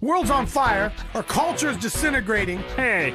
World's on fire. Our culture is disintegrating. Hey,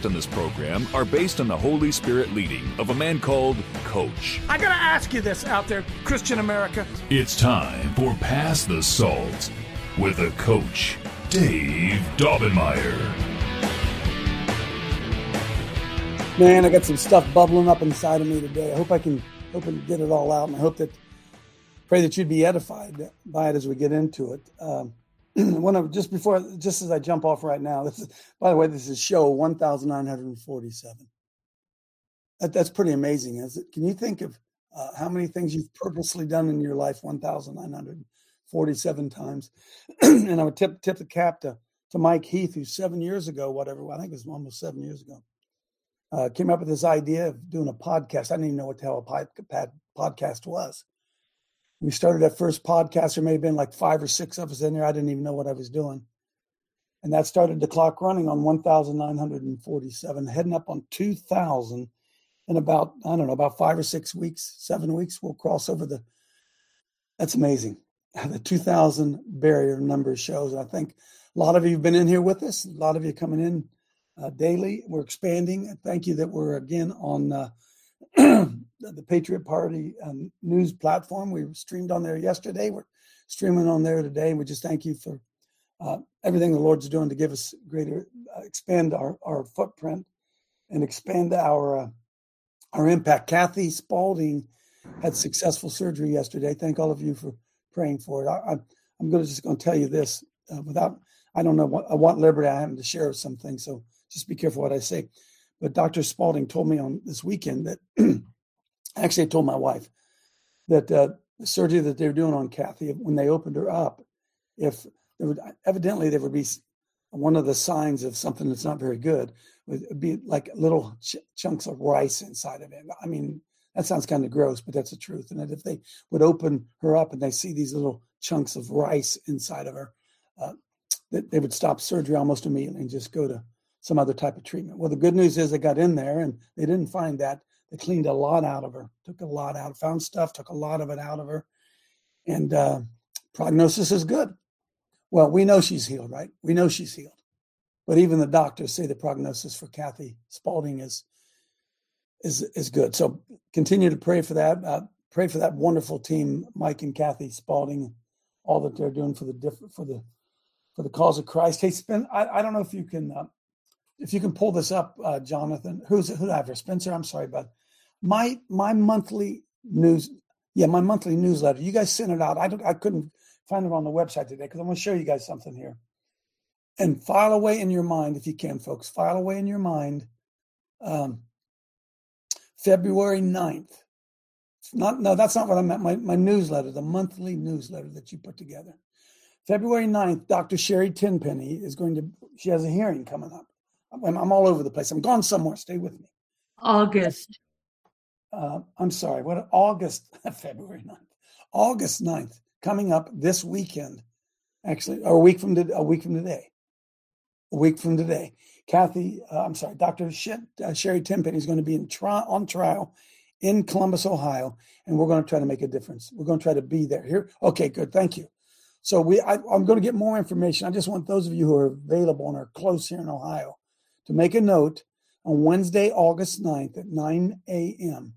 in this program are based on the Holy Spirit leading of a man called Coach. I gotta ask you this out there, Christian America. It's time for Pass the Salt with a coach, Dave Daubenmire. Man, I got some stuff bubbling up inside of me today. I hope I can hope and get it all out, and I hope that pray that you'd be edified by it as we get into it. Um, one of just before, just as I jump off right now, this is by the way, this is show one thousand nine hundred forty-seven. That, that's pretty amazing, is it? Can you think of uh, how many things you've purposely done in your life? One thousand nine hundred forty-seven times, and I would tip tip the cap to to Mike Heath, who seven years ago, whatever I think it was almost seven years ago uh, came up with this idea of doing a podcast. I didn't even know what the hell a pod, pod, podcast was. We started that first podcast. There may have been like five or six of us in there. I didn't even know what I was doing. And that started the clock running on 1,947, heading up on 2,000 in about, I don't know, about five or six weeks, seven weeks. We'll cross over the, that's amazing. The 2,000 barrier number shows. I think a lot of you have been in here with us, a lot of you coming in uh, daily. We're expanding. Thank you that we're again on uh, the Patriot Party um, news platform. We streamed on there yesterday. We're streaming on there today. We just thank you for uh, everything the Lord's doing to give us greater, uh, expand our, our footprint and expand our uh, our impact. Kathy Spalding had successful surgery yesterday. Thank all of you for praying for it. I, am going to just going to tell you this uh, without I don't know what I want liberty. I am to share some things, so just be careful what I say. But Dr. Spalding told me on this weekend that actually I told my wife that uh, the surgery that they were doing on Kathy when they opened her up, if there would evidently there would be one of the signs of something that's not very good would be like little ch- chunks of rice inside of it. I mean, that sounds kind of gross, but that's the truth. And that if they would open her up and they see these little chunks of rice inside of her, uh, that they would stop surgery almost immediately and just go to some other type of treatment. Well, the good news is they got in there and they didn't find that. They cleaned a lot out of her, took a lot out, found stuff, took a lot of it out of her. And uh, prognosis is good. Well, we know she's healed, right? We know she's healed. But even the doctors say the prognosis for Kathy Spalding is is is good. So continue to pray for that. Uh, pray for that wonderful team, Mike and Kathy Spalding, all that they're doing for the different for the for the cause of Christ. Hey, Spen, I, I don't know if you can uh, if you can pull this up, uh, Jonathan. Who's who? I have Spencer. I'm sorry, but my my monthly news. Yeah, my monthly newsletter. You guys sent it out. I don't. I couldn't find it on the website today because I'm going to show you guys something here. And file away in your mind, if you can, folks. File away in your mind. Um, February 9th. Not no, that's not what I meant. My my newsletter, the monthly newsletter that you put together. February 9th, Dr. Sherry Tenpenny is going to, she has a hearing coming up. I'm, I'm all over the place. I'm gone somewhere. Stay with me. August. Uh, I'm sorry. What August, February 9th, August 9th, coming up this weekend, actually, or a week from today, a week from today, a week from today. Kathy, uh, I'm sorry, Dr. uh, Sherry Tenpenny is going to be in tri- on trial in Columbus, Ohio, and we're going to try to make a difference. We're going to try to be there. Here, okay, good, thank you. So we, I, I'm going to get more information. I just want those of you who are available and are close here in Ohio to make a note on Wednesday, August 9th at 9 a.m.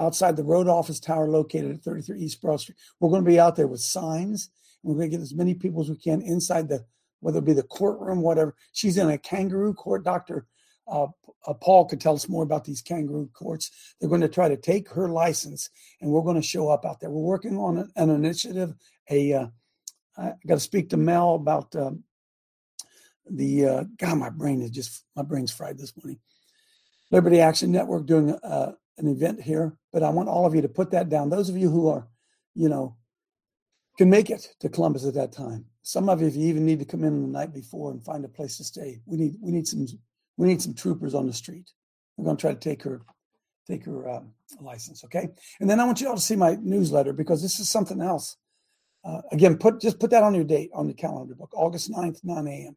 outside the Rhodes office tower located at 33 East Broad Street. We're going to be out there with signs. And we're going to get as many people as we can inside the, whether it be the courtroom, whatever. She's in a kangaroo court. Dr. Uh, uh, Paul could tell us more about these kangaroo courts. They're going to try to take her license, and we're going to show up out there. We're working on an, initiative. A uh, I got to speak to Mel about um, the uh, God. My brain is just my brain's fried this morning. Liberty Action Network doing uh, an event here, but I want all of you to put that down. Those of you who are, you know, can make it to Columbus at that time. Some of you, if you even need to come in the night before and find a place to stay, we need we need some we need some troopers on the street. We're going to try to take her take her um, license, okay? And then I want you all to see my newsletter because this is something else. Uh, again, put just put that on your date on the calendar book, August 9th, 9 a.m.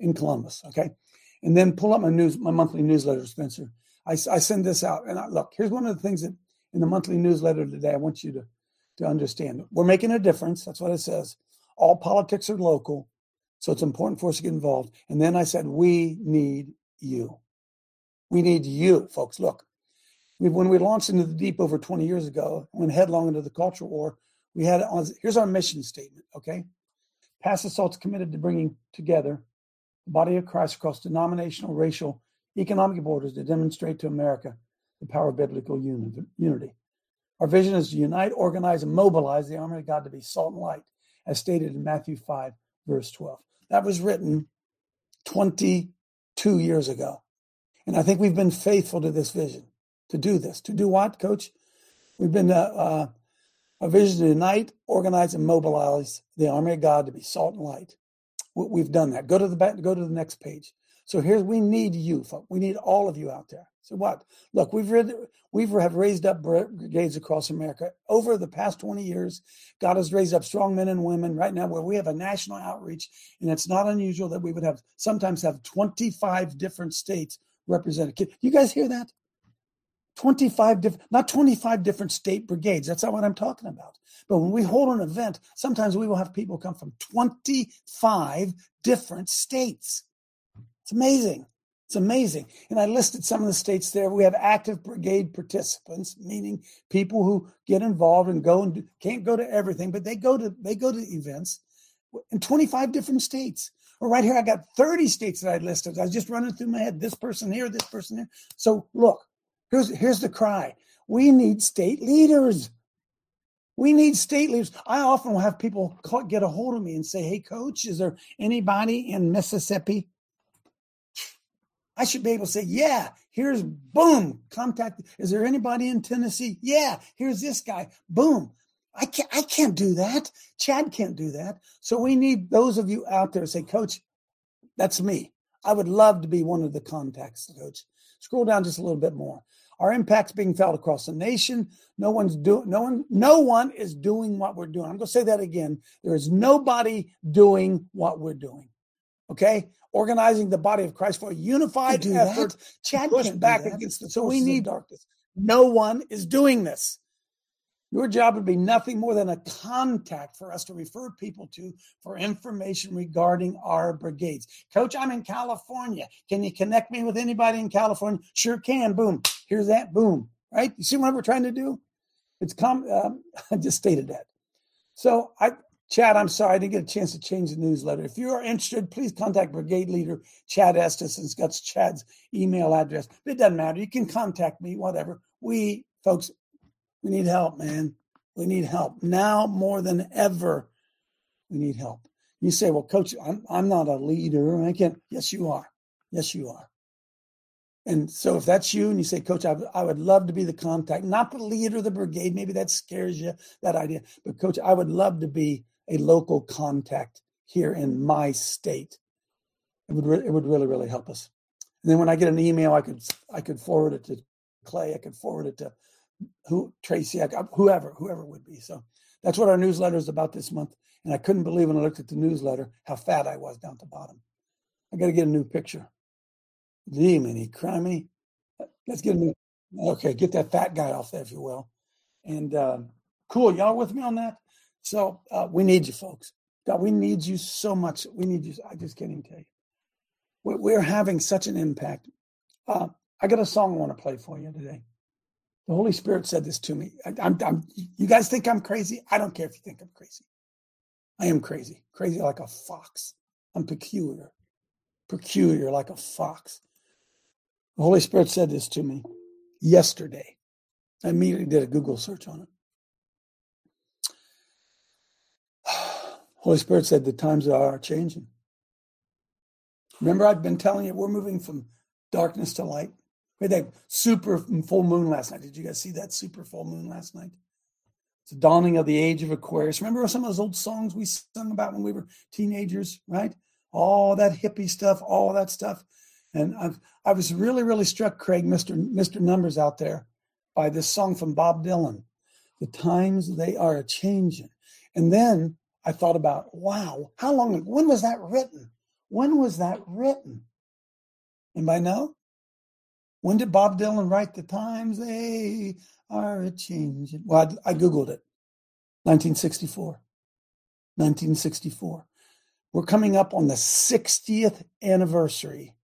in Columbus, okay? And then pull up my news, my monthly newsletter, Spencer. I, I send this out, and I, look, here's one of the things that in the monthly newsletter today, I want you to to understand. We're making a difference. That's what it says. All politics are local, so it's important for us to get involved. And then I said, we need you. We need you, folks. Look, we, when we launched into the deep over 20 years ago, went headlong into the culture war, we had on, here's our mission statement, okay? Pass assaults committed to bringing together the body of Christ across denominational, racial, economic borders to demonstrate to America the power of biblical unity. Our vision is to unite, organize, and mobilize the army of God to be salt and light, as stated in Matthew 5, verse 12. That was written 22 years ago. And I think we've been faithful to this vision, to do this. To do what, coach? We've been uh, uh, a vision to unite, organize, and mobilize the army of God to be salt and light. We've done that. Go to the back, go to the next page. So here's we need you, folks. We need all of you out there. So what? Look, we've read, we've have raised up brigades across America over the past 20 years. God has raised up strong men and women right now where we have a national outreach, and it's not unusual that we would have sometimes have 25 different states represented. You guys hear that? 25 different, not 25 different state brigades. That's not what I'm talking about. But when we hold an event, sometimes we will have people come from 25 different states. It's amazing. It's amazing. And I listed some of the states there. We have active brigade participants, meaning people who get involved and go and do, can't go to everything, but they go to they go to events in 25 different states. Or right here, I got 30 states that I listed. I was just running through my head. This person here, this person here. So look, here's here's the cry. We need state leaders. We need state leaders. I often will have people call, get a hold of me and say, "Hey, coach, is there anybody in Mississippi I should be able to say, yeah, here's boom, contact. Is there anybody in Tennessee? Yeah, here's this guy. Boom. I can't I can't do that. Chad can't do that. So we need those of you out there say, Coach, that's me. I would love to be one of the contacts, coach. Scroll down just a little bit more. Our impact's being felt across the nation. No one's doing no one, no one is doing what we're doing. I'm gonna say that again. There is nobody doing what we're doing. Okay organizing the body of Christ for a unified effort. That? Chad push back against the so we need darkness. No one is doing this. Your job would be nothing more than a contact for us to refer people to for information regarding our brigades. Coach, I'm in California. Can you connect me with anybody in California? Sure can. Boom. Here's that. Boom. Right? You see what we're trying to do? It's come. Um, I just stated that. So I Chad, I'm sorry I didn't get a chance to change the newsletter. If you are interested, please contact Brigade Leader Chad Estes. It's got Chad's email address. It doesn't matter. You can contact me, whatever. We, folks, we need help, man. We need help now more than ever. We need help. You say, well, coach, I'm, I'm not a leader. I can't. Yes, you are. Yes, you are. And so if that's you and you say, Coach, I, I would love to be the contact, not the leader of the brigade, maybe that scares you, that idea. But, Coach, I would love to be a local contact here in my state. It would re- it would really really help us. And then when I get an email, I could I could forward it to Clay. I could forward it to who Tracy, whoever whoever would be. So that's what our newsletter is about this month. And I couldn't believe when I looked at the newsletter how fat I was down at the bottom. I got to get a new picture. Demony, criminy. Let's get a new. Okay, get that fat guy off there, if you will. And uh, cool, y'all with me on that? So uh, we need you, folks. God, we need you so much. We need you. I just can't even tell you. We're having such an impact. Uh, I got a song I want to play for you today. The Holy Spirit said this to me. I, I'm, I'm, you guys think I'm crazy? I don't care if you think I'm crazy. I am crazy, crazy like a fox. I'm peculiar, peculiar like a fox. The Holy Spirit said this to me yesterday. I immediately did a Google search on it. Holy Spirit said the times are changing. Remember, I've been telling you we're moving from darkness to light. We had that super mm, full moon last night. Did you guys see that super full moon last night? It's the dawning of the age of Aquarius. Remember some of those old songs we sung about when we were teenagers, right? All that hippie stuff, all that stuff. And I've, I was really, really struck, Craig, Mr. Mr. Numbers out there, by this song from Bob Dylan. The times they are a changing. And then I thought about, wow, how long, when was that written? When was that written? Anybody know? When did Bob Dylan write the times they are a changing? Well, I, I Googled it. 1964. 1964. We're coming up on the 60th anniversary.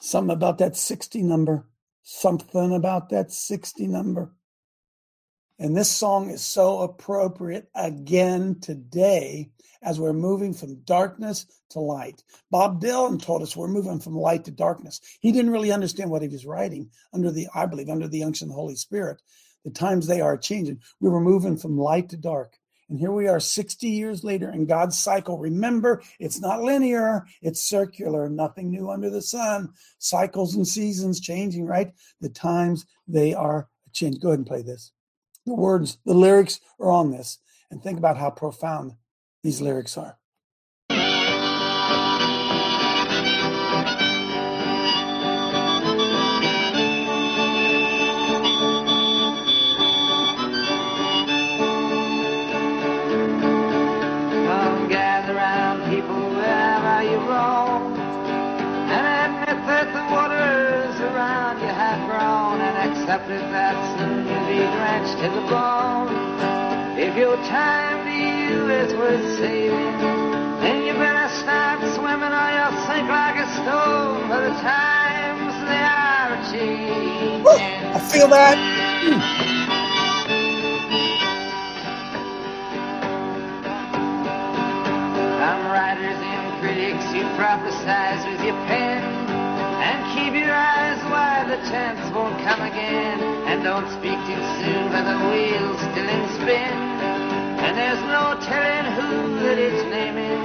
Something about that 60 number. Something about that 60 number. And this song is so appropriate again today as we're moving from darkness to light. Bob Dylan told us we're moving from light to darkness. He didn't really understand what he was writing under the, I believe, under the unction of the Holy Spirit. The times they are changing. We were moving from light to dark. And here we are 60 years later in God's cycle. Remember, it's not linear, it's circular, nothing new under the sun. Cycles and seasons changing, right? The times they are changing. Go ahead and play this. The words, the lyrics are on this. And think about how profound these lyrics are. The bone. If your time to you is worth saving, then you better start swimming or you'll sink like a stone for the times they are changing. I feel that. Some writers and critics, you prophesize with your pen. And keep your eyes wide, the chance won't come again. Don't speak too soon, for the wheel's still in spin. And there's no telling who that it's naming.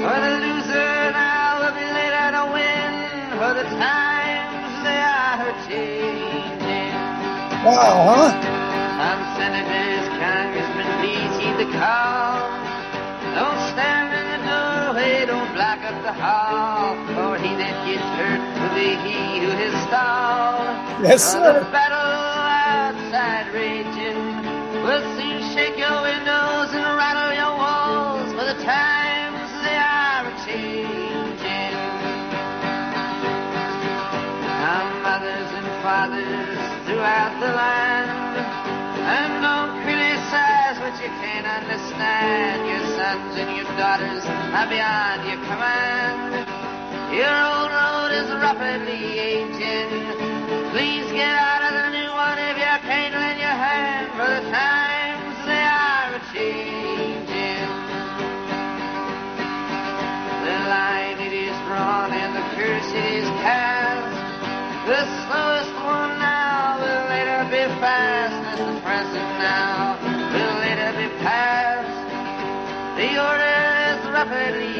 For the loser now will be later to win. For the times they are changing. Wow, huh? Senators, congressmen, please heed the call. Don't stand in the doorway, don't block up the hall. For he that gets hurt be he who is stalled. Yes, sir. the battle outside raging will soon shake your windows and rattle your walls. For the times they are changing. Our mothers and fathers throughout the land. And don't criticize what you can't understand. Your sons and your daughters are beyond your command. Your old road is rapidly aging. Please get out of the new one if you can't lend your hand. For the times they are changing. The line it is drawn and the curse it is cast. The slowest one now will later be fast as the present now will later be past. The order is rapidly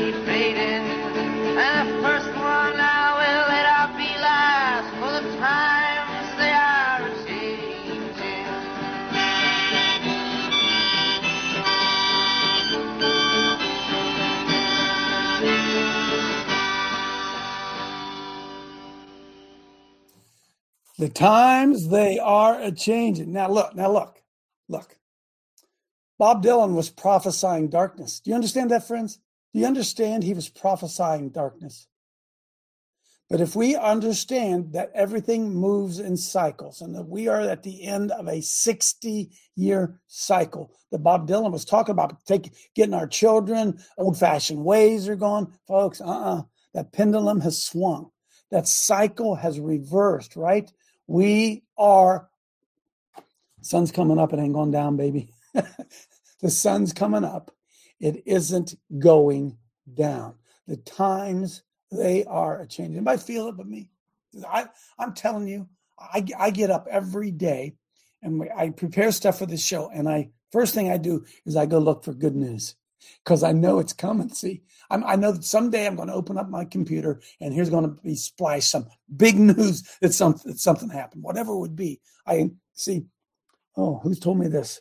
The times they are a changing. Now look, now look, look. Bob Dylan was prophesying darkness. Do you understand that, friends? Do you understand he was prophesying darkness? But if we understand that everything moves in cycles and that we are at the end of a 60 year cycle that Bob Dylan was talking about, take, getting our children, old fashioned ways are gone, folks, uh uh That pendulum has swung. That cycle has reversed, right? We are, sun's coming up, it ain't going down, baby. the sun's coming up, it isn't going down. The times they are a change. Anybody feel it but me? I, I'm telling you, I, I get up every day and I prepare stuff for this show. And I first thing I do is I go look for good news because I know it's coming. See, I'm, I know that someday I'm going to open up my computer and here's going to be splashed some big news that something that something happened, whatever it would be. I see. Oh, who's told me this?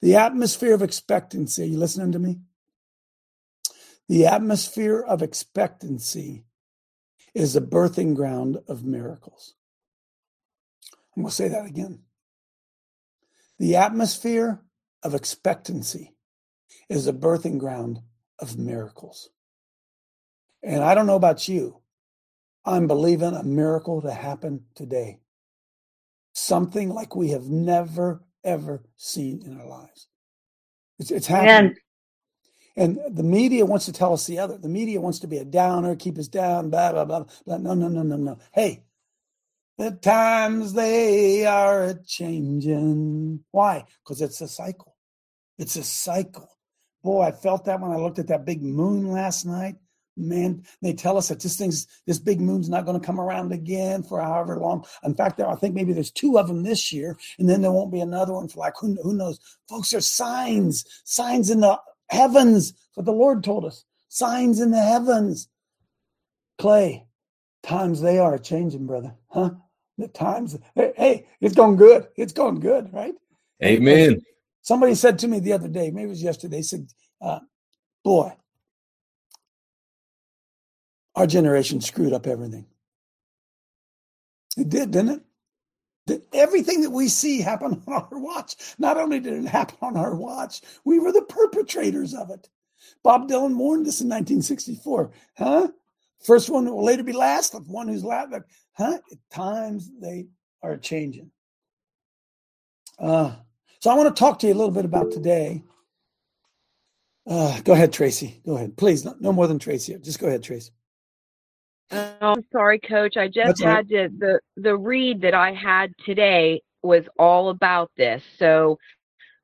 The atmosphere of expectancy. Are you listening to me? The atmosphere of expectancy is the birthing ground of miracles. I'm going to say that again. The atmosphere of expectancy is the birthing ground of miracles. And I don't know about you, I'm believing a miracle to happen today. Something like we have never, ever seen in our lives. It's, it's happening. And, and the media wants to tell us the other. The media wants to be a downer, keep us down, blah, blah, blah, blah. No, no, no, no, no. Hey, the times they are a changing. Why? Because it's a cycle. It's a cycle. Boy, I felt that when I looked at that big moon last night man, they tell us that this thing's this big moon's not going to come around again for however long. In fact, there, I think maybe there's two of them this year, and then there won't be another one for like who, who knows. Folks, there's signs, signs in the heavens. What the Lord told us, signs in the heavens. Clay, times they are changing, brother, huh? The times, hey, hey it's going good. It's going good, right? Amen. Somebody said to me the other day, maybe it was yesterday, said, uh, boy, our generation screwed up everything. It did, didn't it? Did everything that we see happen on our watch. Not only did it happen on our watch, we were the perpetrators of it. Bob Dylan warned us in 1964. Huh? First one will later be last, the one who's last. Huh? At times they are changing. Uh, so I want to talk to you a little bit about today. Uh, go ahead, Tracy. Go ahead. Please, no, no more than Tracy. Just go ahead, Tracy. Oh, I'm sorry, Coach. I just That's had to the the read that I had today was all about this. So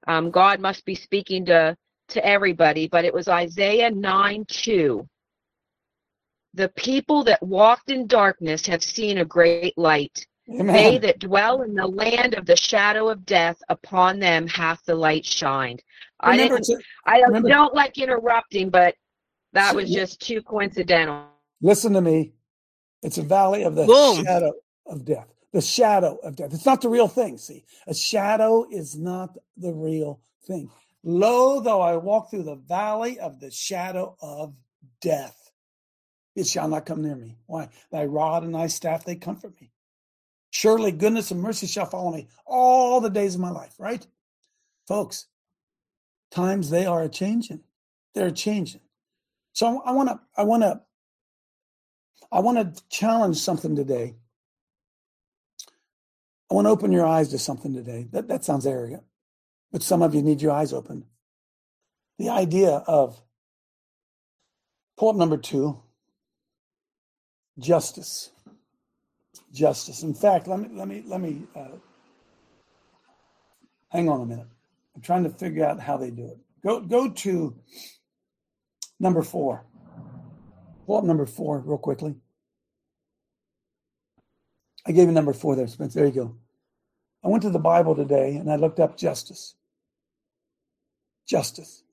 um, God must be speaking to to everybody, but it was Isaiah 9 2. The people that walked in darkness have seen a great light. They that dwell in the land of the shadow of death, upon them hath the light shined. I didn't. it's a- I don't, remember- don't like interrupting, but that So- was just too coincidental. listen to me. It's a valley of the Boom. shadow of death. The shadow of death. It's not the real thing. See, a shadow is not the real thing. Lo, though I walk through the valley of the shadow of death, it shall not come near me. Why? Thy rod and thy staff, they comfort me. Surely goodness and mercy shall follow me all the days of my life, right? Folks, times they are changing. They're changing. So I want to, I want to, I want to challenge something today. I want to open your eyes to something today. That, that sounds arrogant, but some of you need your eyes open. The idea of, pull up number two, justice. Justice. In fact, let me, let me, let me, uh, hang on a minute. I'm trying to figure out how they do it. Go, go to number four. Pull up number four real quickly. I gave you number four there, Spence. There you go. I went to the Bible today and I looked up justice. Justice.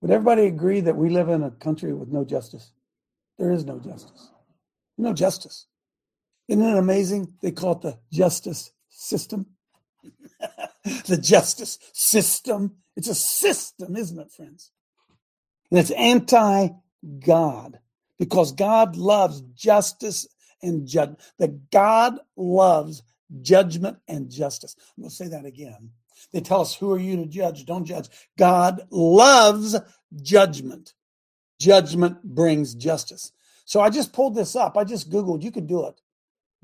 Would everybody agree that we live in a country with no justice? There is no justice. No justice. Isn't it amazing? They call it the justice system. the justice system. It's a system, isn't it, friends? And it's anti God because God loves justice and judgment. That God loves judgment and justice. I'm going to say that again. They tell us, Who are you to judge? Don't judge. God loves judgment. Judgment brings justice. So I just pulled this up. I just Googled, you could do it.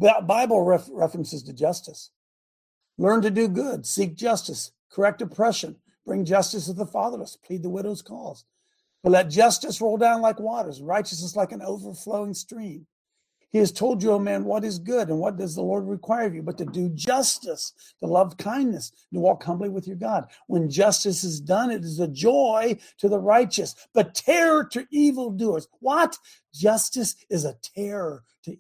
Bible ref- references to justice. Learn to do good, seek justice, correct oppression, bring justice to the fatherless, plead the widow's cause. But let justice roll down like waters, righteousness like an overflowing stream. He has told you, O man, what is good and what does the Lord require of you, but to do justice, to love kindness, to walk humbly with your God. When justice is done, it is a joy to the righteous, but terror to evildoers. What? Justice is a terror to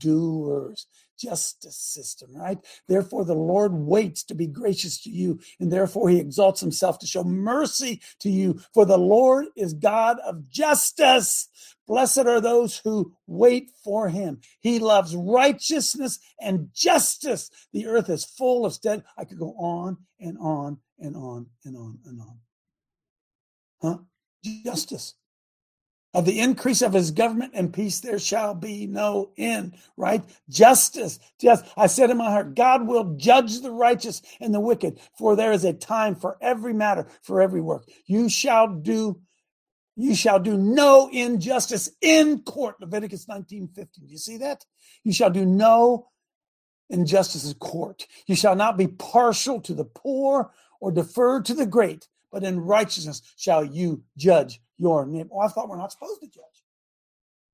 evildoers. Justice system, right? Therefore, the Lord waits to be gracious to you, and therefore he exalts himself to show mercy to you. For the Lord is God of justice. Blessed are those who wait for him. He loves righteousness and justice. The earth is full of stead. I could go on and on and on and on and on. Huh? Justice. Of the increase of his government and peace, there shall be no end, right? Justice. Just, I said in my heart, God will judge the righteous and the wicked, for there is a time for every matter, for every work. You shall do you shall do no injustice in court. Leviticus 19 15. Do you see that? You shall do no injustice in court. You shall not be partial to the poor or defer to the great, but in righteousness shall you judge your neighbor. Oh, I thought we're not supposed to judge.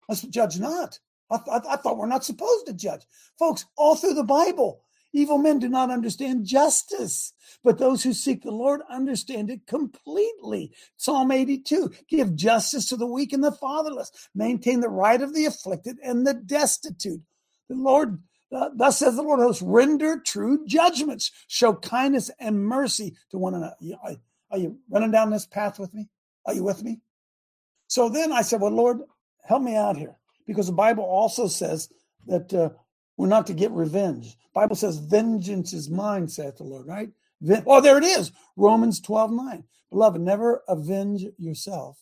Let's judge not. I, th- I thought we're not supposed to judge. Folks, all through the Bible, Evil men do not understand justice, but those who seek the Lord understand it completely. Psalm 82 Give justice to the weak and the fatherless, maintain the right of the afflicted and the destitute. The Lord, thus says the Lord hosts, render true judgments, show kindness and mercy to one another. Are you running down this path with me? Are you with me? So then I said, Well, Lord, help me out here. Because the Bible also says that uh, we're not to get revenge. Bible says, vengeance is mine, saith the Lord, right? Oh, there it is. Romans 12, 9. Beloved, never avenge yourself,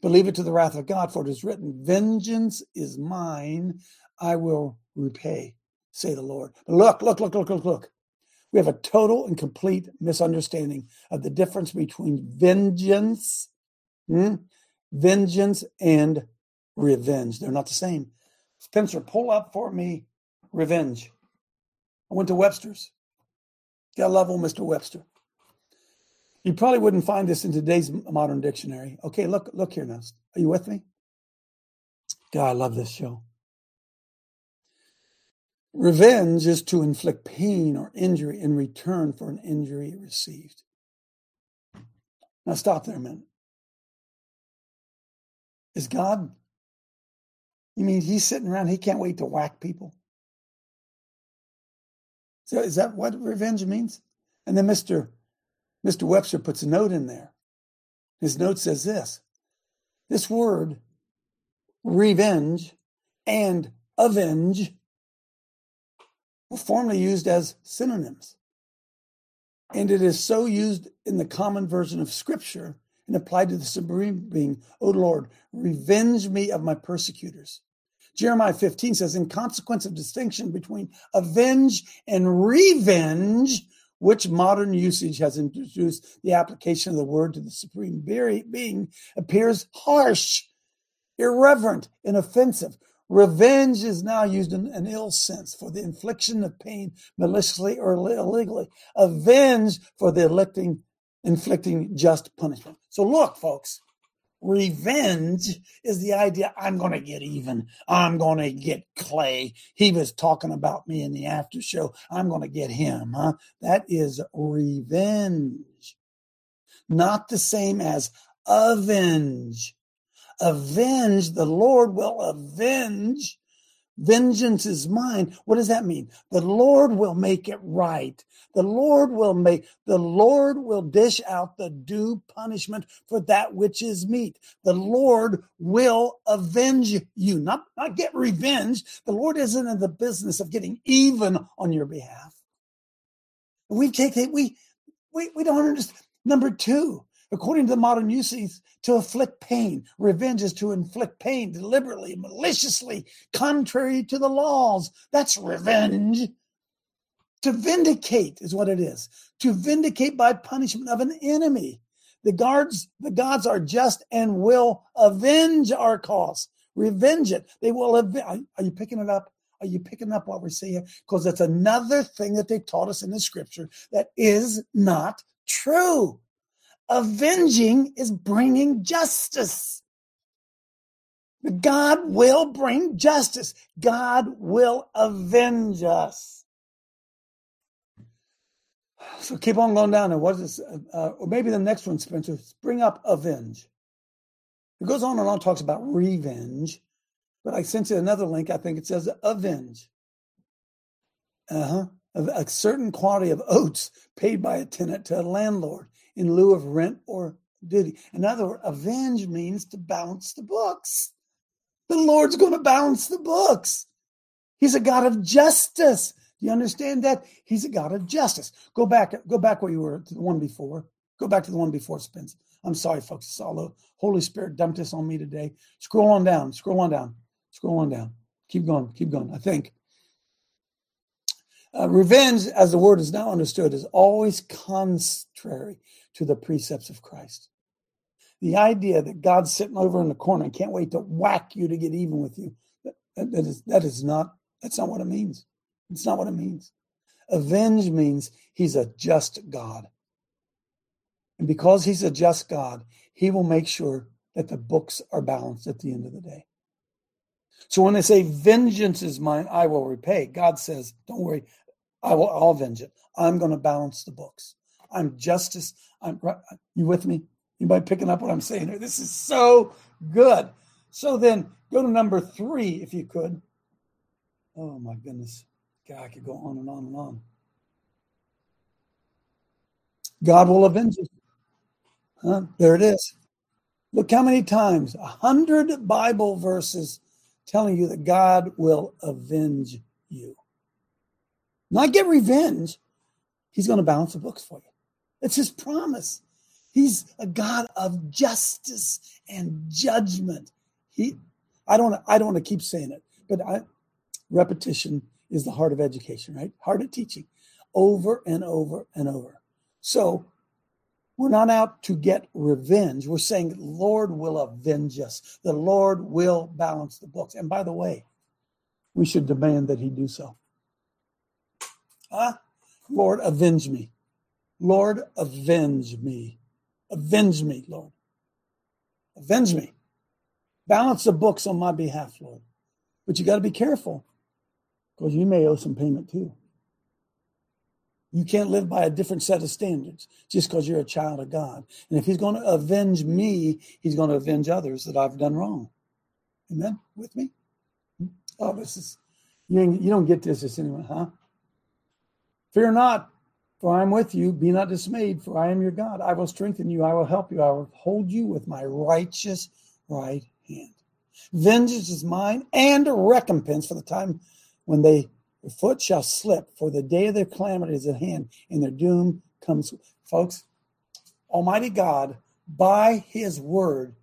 but leave it to the wrath of God, for it is written, Vengeance is mine, I will repay, say the Lord. Look, look, look, look, look, look. We have a total and complete misunderstanding of the difference between vengeance, hmm, vengeance, and revenge. They're not the same. Spencer, pull up for me revenge. I went to Webster's. Got level, Mr. Webster. You probably wouldn't find this in today's modern dictionary. Okay, look, look here now. Are you with me? God, I love this show. Revenge is to inflict pain or injury in return for an injury received. Now stop there a minute. Is God you mean he's sitting around, he can't wait to whack people? So is that what revenge means? And then Mr. Mr. Webster puts a note in there. His note says this this word, revenge and avenge, were formerly used as synonyms. And it is so used in the common version of Scripture and applied to the supreme being, O Lord, revenge me of my persecutors. Jeremiah 15 says, in consequence of distinction between avenge and revenge, which modern usage has introduced the application of the word to the supreme being, appears harsh, irreverent, and offensive. Revenge is now used in an ill sense for the infliction of pain maliciously or illegally. Avenge for the electing, inflicting just punishment. So look, folks, Revenge is the idea I'm going to get even. I'm going to get Clay. He was talking about me in the after show. I'm going to get him. Huh? That is revenge. Not the same as avenge. Avenge, the Lord will avenge Vengeance is mine. What does that mean? The Lord will make it right. The Lord will make, the Lord will dish out the due punishment for that which is meet. The Lord will avenge you, not, not get revenge. The Lord isn't in the business of getting even on your behalf. We take it, we, we, we don't understand. Number two, according to the modern usage, to afflict pain. Revenge is to inflict pain deliberately, maliciously, contrary to the laws. That's revenge. To vindicate is what it is. To vindicate by punishment of an enemy. The guards, the gods are just and will avenge our cause. Revenge it. They will avenge. Are you picking it up? Are you picking up what we're saying? Because that's another thing that they taught us in the scripture that is not true. Avenging is bringing justice. God will bring justice. God will avenge us. So keep on going down. And what is this? Uh, or maybe the next one, Spencer. Bring up avenge. It goes on and on, talks about revenge. But I sent you another link. I think it says avenge. Uh huh. A, a certain quantity of oats paid by a tenant to a landlord in lieu of rent or duty. In other words, avenge means to balance the books. The Lord's going to balance the books. He's a God of justice. Do you understand that? He's a God of justice. Go back, go back where you were to the one before. Go back to the one before Spence. I'm sorry, folks. It's all the Holy Spirit dumped this on me today. Scroll on down. Scroll on down. Scroll on down. Keep going. Keep going. I think. Uh, revenge, as the word is now understood, is always contrary to the precepts of Christ. The idea that God's sitting over in the corner and can't wait to whack you to get even with you, that, that is that is not that's not what it means. It's not what it means. Avenge means he's a just God. And because he's a just God, he will make sure that the books are balanced at the end of the day. So when they say vengeance is mine, I will repay, God says, don't worry, I will I'll avenge it. I'm going to balance the books. I'm justice. I'm you with me? Anybody picking up what I'm saying here? This is so good. So then go to number three, if you could. Oh my goodness. God, I could go on and on and on. God will avenge us. Huh? There it is. Look how many times a hundred Bible verses telling you that God will avenge you. Not get revenge. He's going to balance the books for you. It's his promise. He's a God of justice and judgment. He, I don't, I don't want to keep saying it, but I, repetition is the heart of education, right? Heart of teaching, over and over and over. So we're not out to get revenge. We're saying Lord will avenge us. The Lord will balance the books. And by the way, we should demand that He do so. Huh? Lord, avenge me. Lord, avenge me. Avenge me, Lord. Avenge me. Balance the books on my behalf, Lord. But you got to be careful because you may owe some payment too. You can't live by a different set of standards just because you're a child of God. And if He's going to avenge me, He's going to avenge others that I've done wrong. Amen? With me? Hmm? Oh, this is, you, you don't get this just anyway, huh? Fear not, for I am with you. Be not dismayed, for I am your God. I will strengthen you. I will help you. I will hold you with my righteous right hand. Vengeance is mine and a recompense for the time when they their foot shall slip, for the day of their calamity is at hand, and their doom comes. Folks, Almighty God, by his word,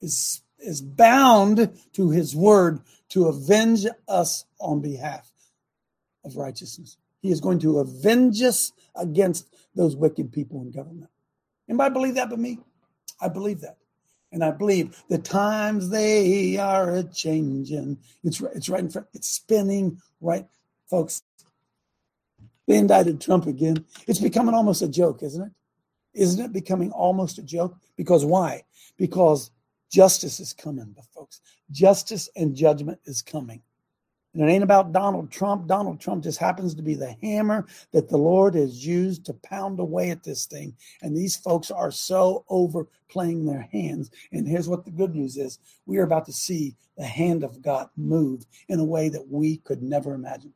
is, is bound to his word to avenge us on behalf of righteousness. He is going to avenge us against those wicked people in government. Anybody believe that but me? I believe that. And I believe the times they are a changing. It's it's right in front. It's spinning right, folks. They indicted Trump again. It's becoming almost a joke, isn't it? Isn't it becoming almost a joke? Because why? Because justice is coming, folks. Justice and judgment is coming. And it ain't about Donald Trump. Donald Trump just happens to be the hammer that the Lord has used to pound away at this thing. And these folks are so overplaying their hands. And here's what the good news is we are about to see the hand of God move in a way that we could never imagine.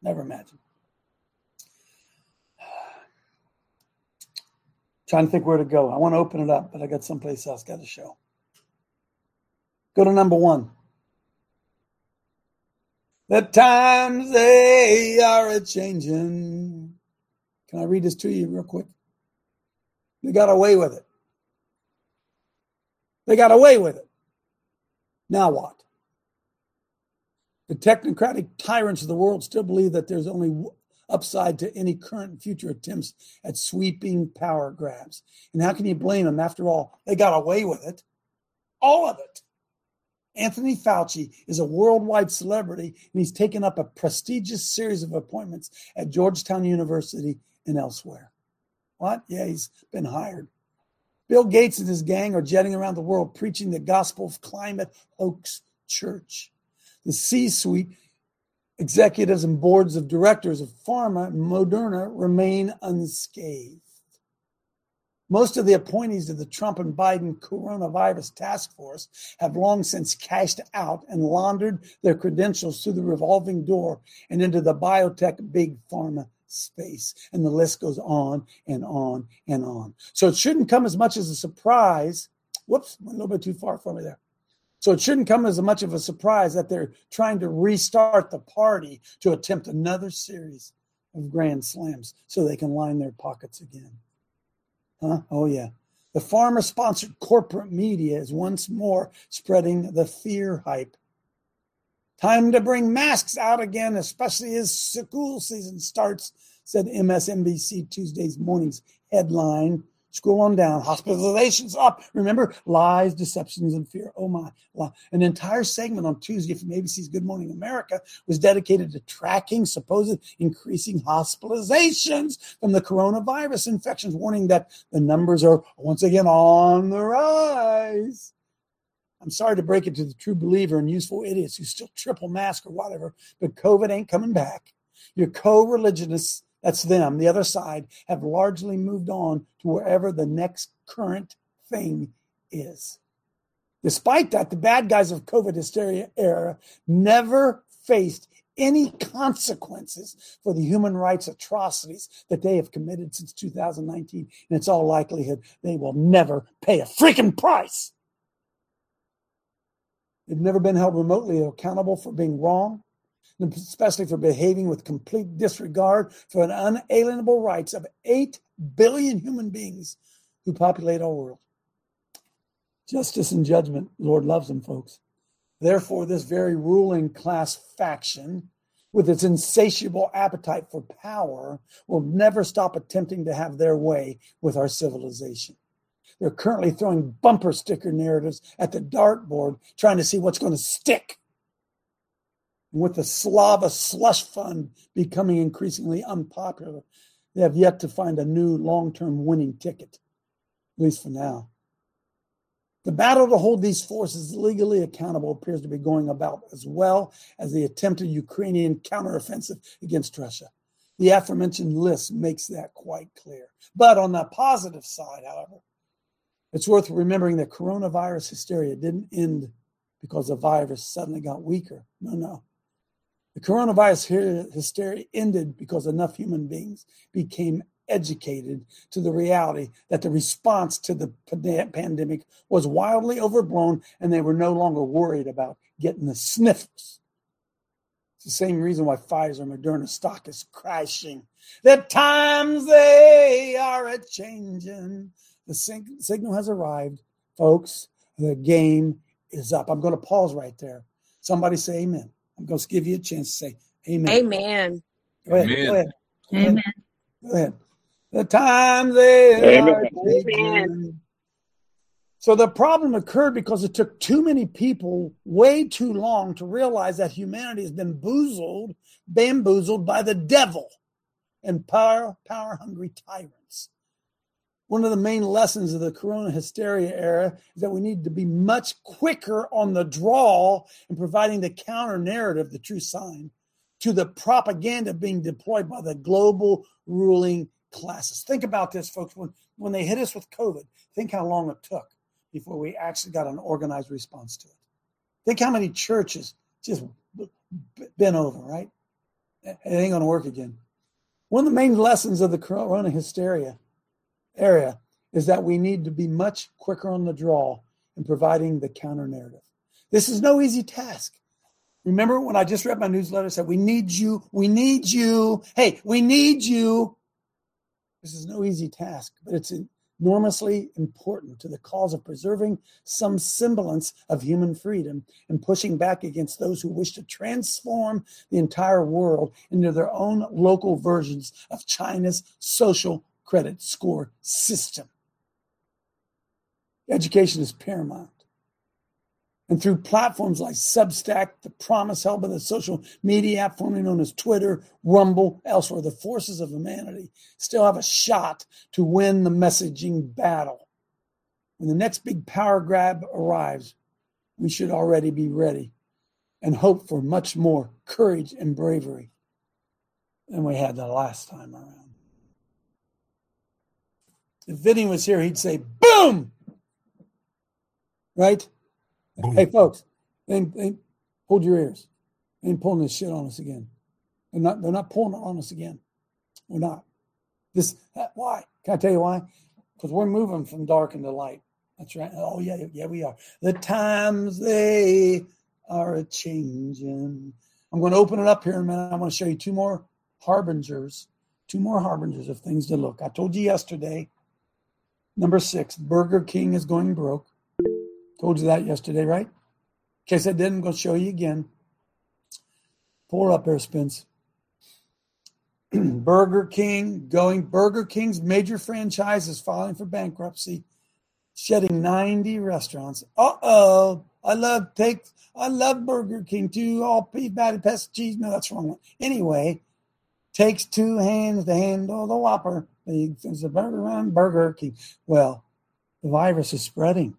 Never imagine. Trying to think where to go. I want to open it up, but I got someplace else got to show. Go to number one. The times they are a changing. Can I read this to you real quick? They got away with it. They got away with it. Now what? The technocratic tyrants of the world still believe that there's only upside to any current and future attempts at sweeping power grabs. And how can you blame them? After all, they got away with it. All of it. Anthony Fauci is a worldwide celebrity, and he's taken up a prestigious series of appointments at Georgetown University and elsewhere. What? Yeah, he's been hired. Bill Gates and his gang are jetting around the world preaching the gospel of climate hoax church. The C suite executives and boards of directors of pharma and Moderna remain unscathed. Most of the appointees of the Trump and Biden coronavirus task force have long since cashed out and laundered their credentials through the revolving door and into the biotech big pharma space. And the list goes on and on and on. So it shouldn't come as much as a surprise Whoops, a little bit too far for me there. So it shouldn't come as much of a surprise that they're trying to restart the party to attempt another series of grand slams so they can line their pockets again. Huh? Oh, yeah. The pharma sponsored corporate media is once more spreading the fear hype. Time to bring masks out again, especially as school season starts, said MSNBC Tuesday's morning's headline. Scroll on down. Hospitalizations up. Remember, lies, deceptions, and fear. Oh my. An entire segment on Tuesday from ABC's Good Morning America was dedicated to tracking supposed increasing hospitalizations from the coronavirus infections, warning that the numbers are once again on the rise. I'm sorry to break it to the true believer and useful idiots who still triple mask or whatever, but COVID ain't coming back. Your co religionists that's them, the other side, have largely moved on to wherever the next current thing is. Despite that, the bad guys of COVID hysteria era never faced any consequences for the human rights atrocities that they have committed since 2019. And it's all likelihood they will never pay a freaking price. They've never been held remotely accountable for being wrong especially for behaving with complete disregard for the unalienable rights of 8 billion human beings who populate our world. Justice and judgment, Lord loves them, folks. Therefore, this very ruling class faction, with its insatiable appetite for power, will never stop attempting to have their way with our civilization. They're currently throwing bumper sticker narratives at the dartboard, trying to see what's going to stick with the Slava slush fund becoming increasingly unpopular, they have yet to find a new long term winning ticket, at least for now. The battle to hold these forces legally accountable appears to be going about as well as the attempted Ukrainian counteroffensive against Russia. The aforementioned list makes that quite clear. But on the positive side, however, it's worth remembering that coronavirus hysteria didn't end because the virus suddenly got weaker. No, no. The coronavirus hysteria ended because enough human beings became educated to the reality that the response to the pandemic was wildly overblown and they were no longer worried about getting the sniffles. It's the same reason why Pfizer Moderna stock is crashing. The times they are a changing. The signal has arrived, folks. The game is up. I'm going to pause right there. Somebody say amen. I'm going to give you a chance to say amen. Amen. Go ahead. Amen. Go ahead. Amen. Go ahead. The time they Amen. are. So the problem occurred because it took too many people way too long to realize that humanity has been boozled, bamboozled by the devil and power, power hungry tyrants. One of the main lessons of the corona hysteria era is that we need to be much quicker on the draw in providing the counter narrative, the true sign, to the propaganda being deployed by the global ruling classes. Think about this, folks. When, when they hit us with COVID, think how long it took before we actually got an organized response to it. Think how many churches just been over, right? It ain't going to work again. One of the main lessons of the corona hysteria area is that we need to be much quicker on the draw in providing the counter narrative. This is no easy task. Remember when I just read my newsletter said we need you, we need you. Hey, we need you. This is no easy task, but it's enormously important to the cause of preserving some semblance of human freedom and pushing back against those who wish to transform the entire world into their own local versions of China's social credit score system. Education is paramount. And through platforms like Substack, the promise held by the social media app formerly known as Twitter, Rumble, elsewhere, the forces of humanity still have a shot to win the messaging battle. When the next big power grab arrives, we should already be ready and hope for much more courage and bravery than we had the last time around. If Vinny was here, he'd say, boom! Right? Boom. Hey, folks, they, they, hold your ears. They ain't pulling this shit on us again. They're not, they're not pulling it on us again. We're not. This, why? Can I tell you why? Because we're moving from dark into light. That's right. Oh yeah, yeah, we are. The times they are a changing. I'm going to open it up here in a minute. I want to show you two more harbingers, two more harbingers of things to look. I told you yesterday. Number six, Burger King is going broke. Told you that yesterday, right? In case I didn't, I'm going to show you again. Pull up there, Spence. Burger King going. Burger King's major franchise is filing for bankruptcy, shedding 90 restaurants. Uh oh. I love take. I love Burger King too. All beef, patty, pest, cheese. No, that's wrong one. Anyway, takes two hands to handle the Whopper. It's a burger around Burger King. Well, the virus is spreading.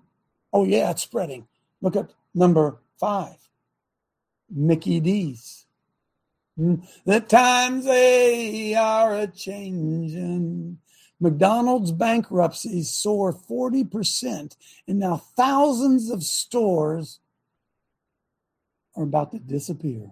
Oh yeah, it's spreading. Look at number five, Mickey D's. Mm, the times they are a changing. McDonald's bankruptcies soar 40%, and now thousands of stores are about to disappear.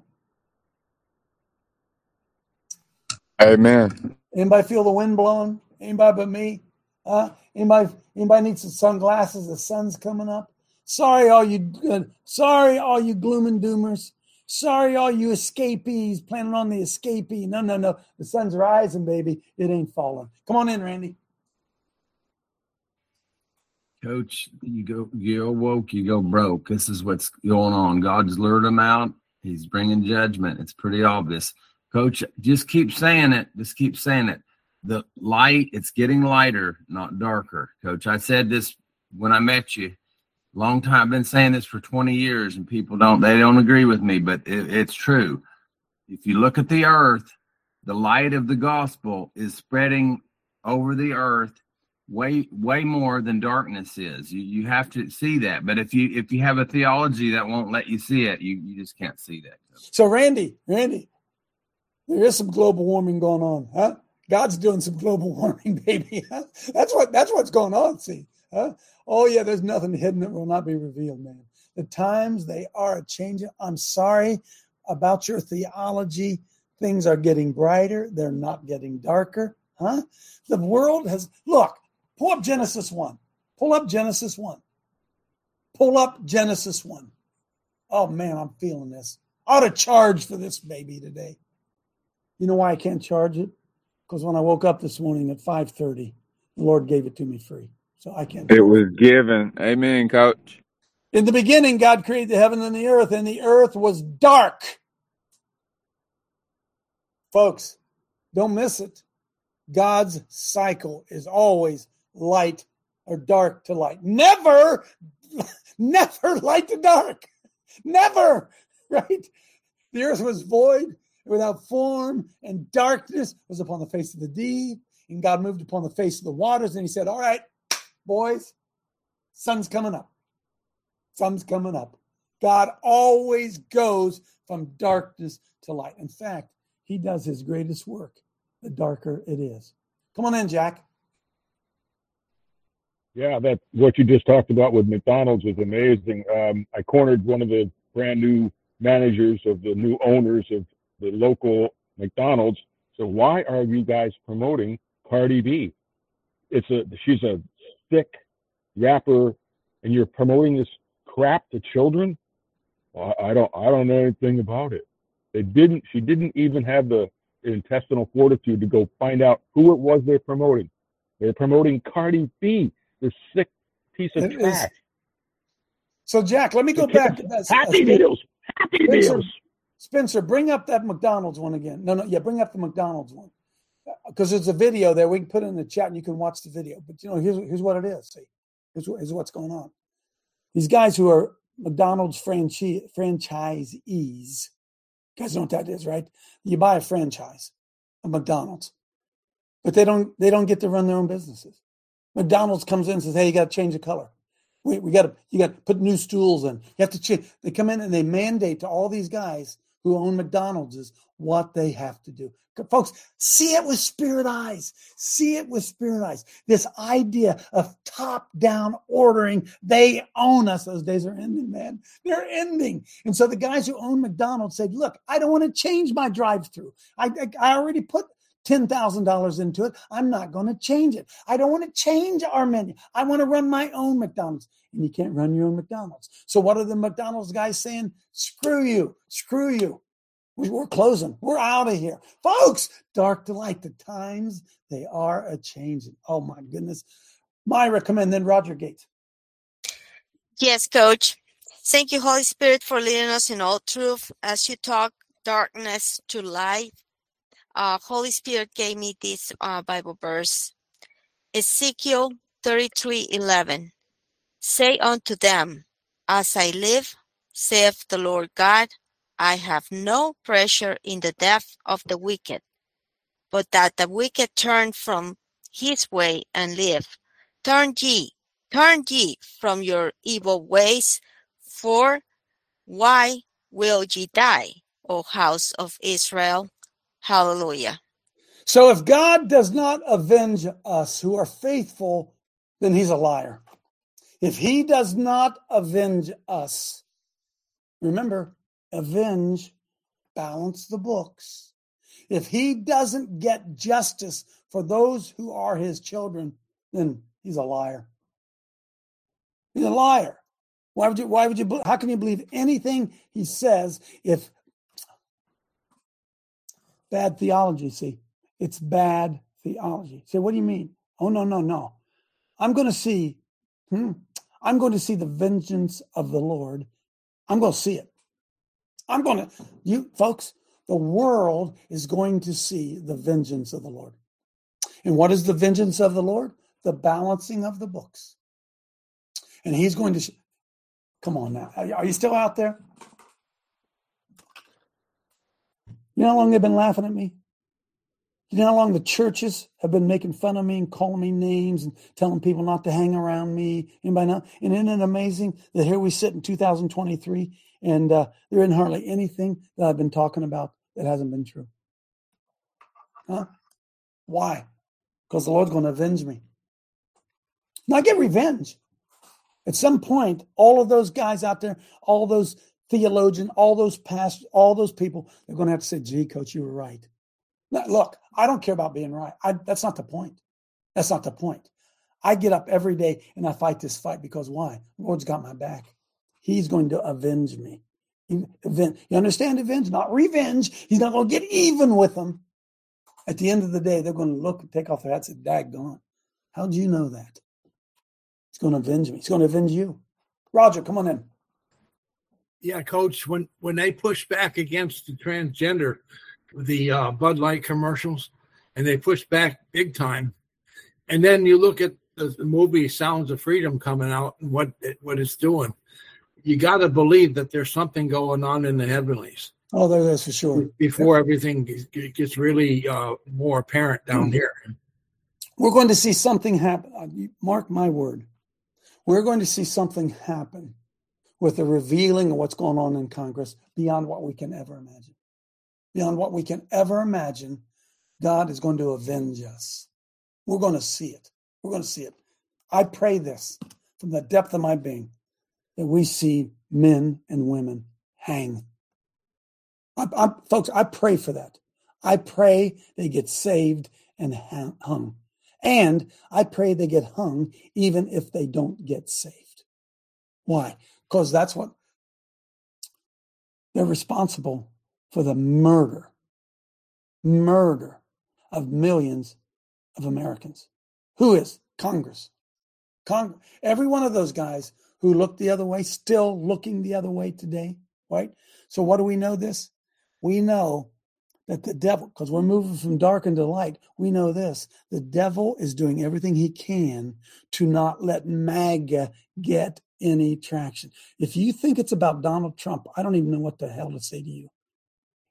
Amen. Anybody feel the wind blowing? Anybody but me? Uh, anybody? Anybody needs some sunglasses? The sun's coming up. Sorry, all you. Uh, sorry, all you gloom and doomers. Sorry, all you escapees planning on the escapee. No, no, no. The sun's rising, baby. It ain't falling. Come on in, Randy. Coach, you go, you go woke, you go broke. This is what's going on. God's lured them out. He's bringing judgment. It's pretty obvious. Coach, just keep saying it. Just keep saying it. The light, it's getting lighter, not darker. Coach, I said this when I met you long time. I've been saying this for 20 years, and people don't they don't agree with me, but it, it's true. If you look at the earth, the light of the gospel is spreading over the earth way way more than darkness is. You you have to see that. But if you if you have a theology that won't let you see it, you, you just can't see that. So Randy, Randy, there is some global warming going on, huh? God's doing some global warming, baby. That's what that's what's going on. See, huh? Oh, yeah, there's nothing hidden that will not be revealed, man. The times they are changing. I'm sorry about your theology. Things are getting brighter, they're not getting darker. Huh? The world has, look, pull up Genesis 1. Pull up Genesis 1. Pull up Genesis 1. Oh, man, I'm feeling this. Ought to charge for this baby today. You know why I can't charge it? Because when I woke up this morning at 5:30, the Lord gave it to me free. So I can't. It was given. Amen, coach. In the beginning, God created the heaven and the earth, and the earth was dark. Folks, don't miss it. God's cycle is always light or dark to light. Never, never light to dark. Never, right? The earth was void without form, and darkness was upon the face of the deep. And God moved upon the face of the waters, and He said, All right, boys, sun's coming up. Sun's coming up. God always goes from darkness to light. In fact, he does his greatest work the darker it is. Come on in, Jack. Yeah, that what you just talked about with McDonald's was amazing. Um, I cornered one of the brand new managers of the new owners of the local McDonald's. So why are you guys promoting Cardi B? It's a she's a thick rapper and you're promoting this crap to children, well, I don't I don't know anything about it. They didn't she didn't even have the intestinal fortitude to go find out who it was they're promoting. They're promoting Cardi B, this sick piece of it trash. Is, so Jack, let me go back. To that. Happy Meals. Happy Meals. Spencer, bring up that McDonald's one again. No, no, yeah, bring up the McDonald's one because there's a video there. We can put it in the chat and you can watch the video. But you know, here's here's what it is. See, here's, here's what's going on. These guys who are McDonald's franchise franchisees, you guys know what that is, right? You buy a franchise of McDonald's, but they don't they don't get to run their own businesses. McDonald's comes in and says, "Hey, you got to change the color. We, we got to you got to put new stools in. You have to change." They come in and they mandate to all these guys who own McDonald's is what they have to do. Folks, see it with spirit eyes. See it with spirit eyes. This idea of top down ordering, they own us. Those days are ending, man. They're ending. And so the guys who own McDonald's said, look, I don't want to change my drive through. I, I, I already put $10,000 into it. I'm not going to change it. I don't want to change our menu. I want to run my own McDonald's. And you can't run your own McDonald's. So what are the McDonald's guys saying? Screw you. Screw you. We're closing. We're out of here. Folks, dark to light. The times, they are a changing. Oh my goodness. Myra, come in, then Roger Gates. Yes, coach. Thank you, Holy Spirit, for leading us in all truth as you talk darkness to light. Uh, Holy Spirit gave me this uh, Bible verse Ezekiel 33 11. Say unto them, As I live, saith the Lord God, I have no pleasure in the death of the wicked, but that the wicked turn from his way and live. Turn ye, turn ye from your evil ways, for why will ye die, O house of Israel? Hallelujah. So if God does not avenge us who are faithful, then he's a liar. If he does not avenge us, remember, avenge, balance the books. If he doesn't get justice for those who are his children, then he's a liar. He's a liar. Why would you, why would you, how can you believe anything he says if bad theology, see? It's bad theology. Say, what do you mean? Oh, no, no, no. I'm going to see, hmm, I'm going to see the vengeance of the Lord. I'm going to see it. I'm going to, you folks, the world is going to see the vengeance of the Lord. And what is the vengeance of the Lord? The balancing of the books. And he's going to, come on now. Are you still out there? You know how long they've been laughing at me? You know how long the churches have been making fun of me and calling me names and telling people not to hang around me? Anybody know? And isn't it amazing that here we sit in 2023 and uh, there isn't hardly anything that I've been talking about that hasn't been true? Huh? Why? Because the Lord's going to avenge me. Now I get revenge. At some point, all of those guys out there, all those theologians, all those pastors, all those people, they're going to have to say, gee, coach, you were right. Now, look, I don't care about being right. I, that's not the point. That's not the point. I get up every day and I fight this fight because why? The Lord's got my back. He's going to avenge me. You understand avenge? Not revenge. He's not going to get even with them. At the end of the day, they're going to look and take off their hats and daggone. How do you know that? He's going to avenge me. He's going to avenge you. Roger, come on in. Yeah, coach, when when they push back against the transgender, the uh, Bud Light commercials, and they push back big time. And then you look at the, the movie Sounds of Freedom coming out and what it, what it's doing. You got to believe that there's something going on in the heavenlies. Oh, there is for sure. Before everything gets really uh, more apparent down mm-hmm. here. We're going to see something happen. Uh, mark my word. We're going to see something happen with the revealing of what's going on in Congress beyond what we can ever imagine beyond what we can ever imagine, God is going to avenge us. We're going to see it. We're going to see it. I pray this from the depth of my being that we see men and women hang. I, I, folks, I pray for that. I pray they get saved and hung. And I pray they get hung even if they don't get saved. Why? Because that's what they're responsible for the murder, murder of millions of Americans. Who is? Congress. Congress. Every one of those guys who looked the other way, still looking the other way today, right? So, what do we know this? We know that the devil, because we're moving from dark into light, we know this the devil is doing everything he can to not let MAGA get any traction. If you think it's about Donald Trump, I don't even know what the hell to say to you.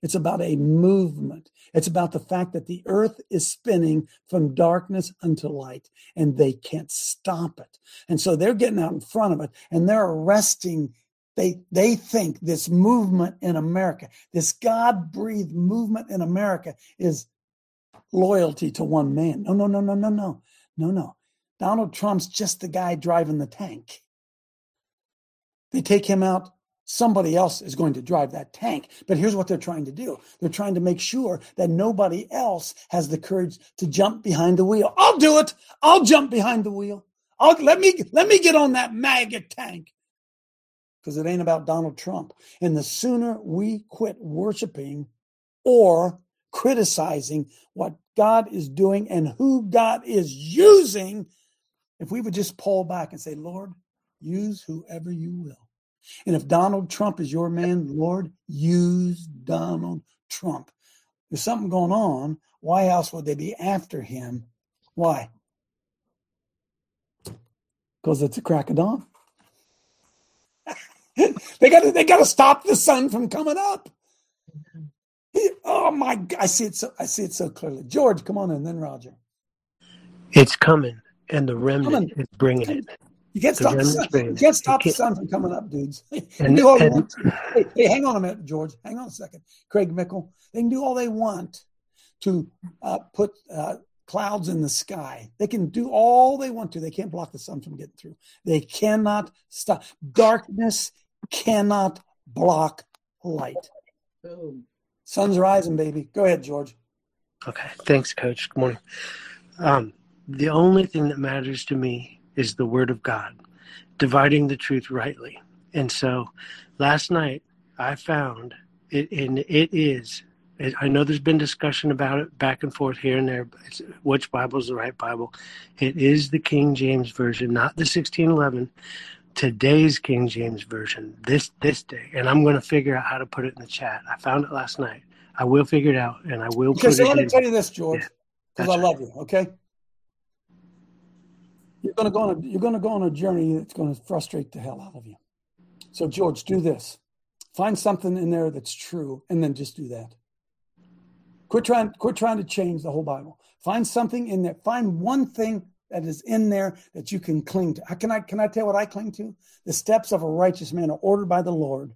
It's about a movement. It's about the fact that the earth is spinning from darkness unto light and they can't stop it. And so they're getting out in front of it and they're arresting. They, they think this movement in America, this God breathed movement in America is loyalty to one man. No, no, no, no, no, no, no, no. Donald Trump's just the guy driving the tank. They take him out somebody else is going to drive that tank. But here's what they're trying to do they're trying to make sure that nobody else has the courage to jump behind the wheel. I'll do it. I'll jump behind the wheel. I'll, let me let me get on that MAGA tank because it ain't about Donald Trump. And the sooner we quit worshiping or criticizing what God is doing and who God is using, if we would just pull back and say, Lord, use whoever you will. And if Donald Trump is your man, Lord, use Donald Trump. There's something going on. Why else would they be after him? Why? Because it's a crack of dawn. they got to they got to stop the sun from coming up. Oh my! God, I see it so I see it so clearly. George, come on in, then Roger. It's coming, and the remnant is bringing it. You can't stop the sun. You can't stop You the sun from coming up, dudes. They can And- do all they want. Hey, hey, hang on a minute, George. Hang on a second. Craig Mickle. They can do all they want to uh, put uh, clouds in the sky. They can do all they want to. They can't block the sun from getting through. They cannot stop. Darkness cannot block light. Boom. Sun's rising, baby. Go ahead, George. Okay, thanks, Coach. Good morning. Um, the only thing that matters to me is the Word of God, dividing the truth rightly. And so, last night I found it, and it is. It, I know there's been discussion about it back and forth here and there. But which Bible is the right Bible? It is the King James version, not the 1611. Today's King James version, this this day, and I'm going to figure out how to put it in the chat. I found it last night. I will figure it out, and I will because put it let me in. tell you this, George, because that's I right. love you. Okay, you're gonna go on a you're gonna go on a journey that's going to frustrate the hell out of you. So, George, do this: find something in there that's true, and then just do that. Quit trying quit trying to change the whole Bible. Find something in there. Find one thing that is in there that you can cling to. Can I can I tell you what I cling to? The steps of a righteous man are ordered by the Lord,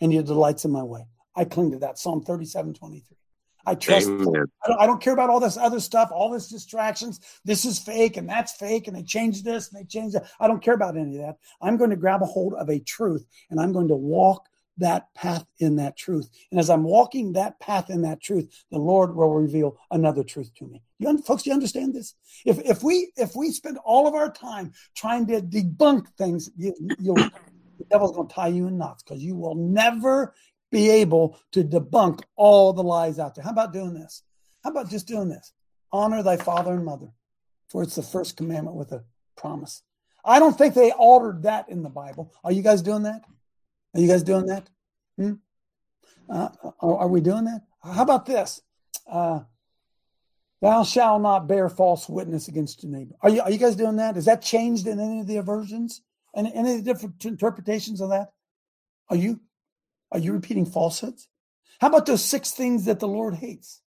and He delights in my way. I cling to that. Psalm 37, 23. I trust. I don't, I don't care about all this other stuff, all this distractions. This is fake and that's fake, and they change this and they change that. I don't care about any of that. I'm going to grab a hold of a truth and I'm going to walk that path in that truth. And as I'm walking that path in that truth, the Lord will reveal another truth to me. You folks, do you understand this? If if we if we spend all of our time trying to debunk things, you, you'll the devil's going to tie you in knots because you will never be able to debunk all the lies out there. How about doing this? How about just doing this? Honor thy father and mother, for it's the first commandment with a promise. I don't think they altered that in the Bible. Are you guys doing that? Are you guys doing that? Hmm? Uh, are, we doing that? How about this? Uh, Thou shalt not bear false witness against your neighbor. Are you, are you guys doing that? Is that changed in any of the versions? And any different interpretations of that? Are you? Are you repeating falsehoods? How about those six things that the Lord hates?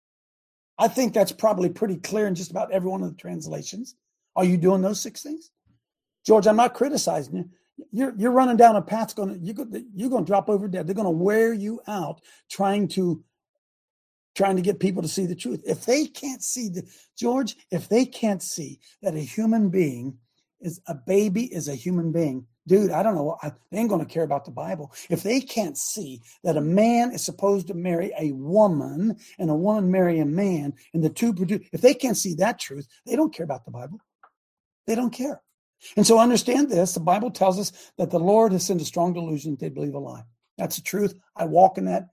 I think that's probably pretty clear in just about every one of the translations. Are you doing those six things? George, I'm not criticizing you. You're you're running down a path going you're going you're going to drop over dead. They're going to wear you out trying to trying to get people to see the truth. If they can't see the George, if they can't see that a human being is a baby is a human being, dude, I don't know. I, they ain't going to care about the Bible. If they can't see that a man is supposed to marry a woman and a woman marry a man and the two produce, if they can't see that truth, they don't care about the Bible. They don't care. And so understand this the Bible tells us that the Lord has sent a strong delusion that they believe a lie. That's the truth. I walk in that.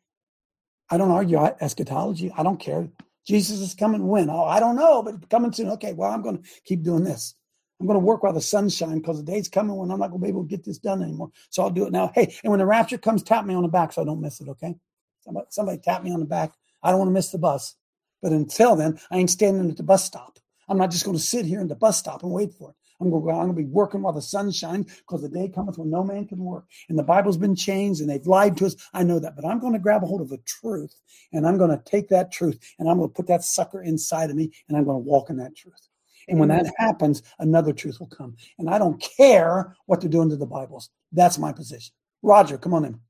I don't argue eschatology. I don't care. Jesus is coming when? Oh, I don't know, but coming soon. Okay, well, I'm going to keep doing this. I'm going to work while the sun shines because the day's coming when I'm not going to be able to get this done anymore. So I'll do it now. Hey, and when the rapture comes, tap me on the back so I don't miss it. Okay, somebody, somebody tap me on the back. I don't want to miss the bus. But until then, I ain't standing at the bus stop. I'm not just going to sit here in the bus stop and wait for it. I'm going, to, I'm going to be working while the sun shines because the day cometh when no man can work. And the Bible's been changed and they've lied to us. I know that. But I'm going to grab a hold of the truth and I'm going to take that truth and I'm going to put that sucker inside of me and I'm going to walk in that truth. And when that happens, another truth will come. And I don't care what they're doing to the Bibles. That's my position. Roger, come on in.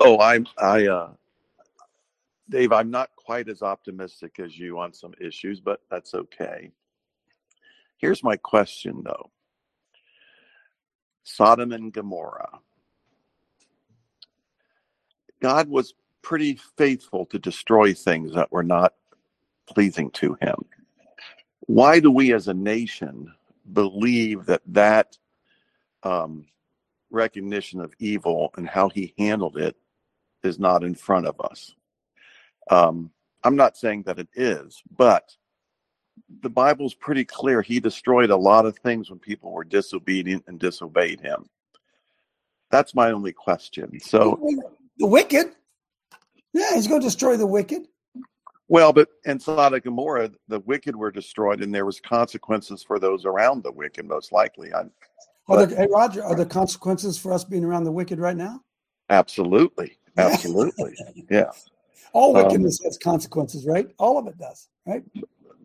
Oh, I'm I uh Dave, I'm not quite as optimistic as you on some issues, but that's okay. Here's my question though. Sodom and Gomorrah. God was pretty faithful to destroy things that were not pleasing to him. Why do we as a nation believe that that um, recognition of evil and how he handled it is not in front of us? Um, I'm not saying that it is, but the Bible's pretty clear. He destroyed a lot of things when people were disobedient and disobeyed him. That's my only question. So the wicked. Yeah, he's going to destroy the wicked. Well, but in Sodom and Gomorrah, the wicked were destroyed, and there was consequences for those around the wicked, most likely. I'm, are there, hey, Roger, are there consequences for us being around the wicked right now? Absolutely, absolutely, yeah. All wickedness um, has consequences, right? All of it does, right?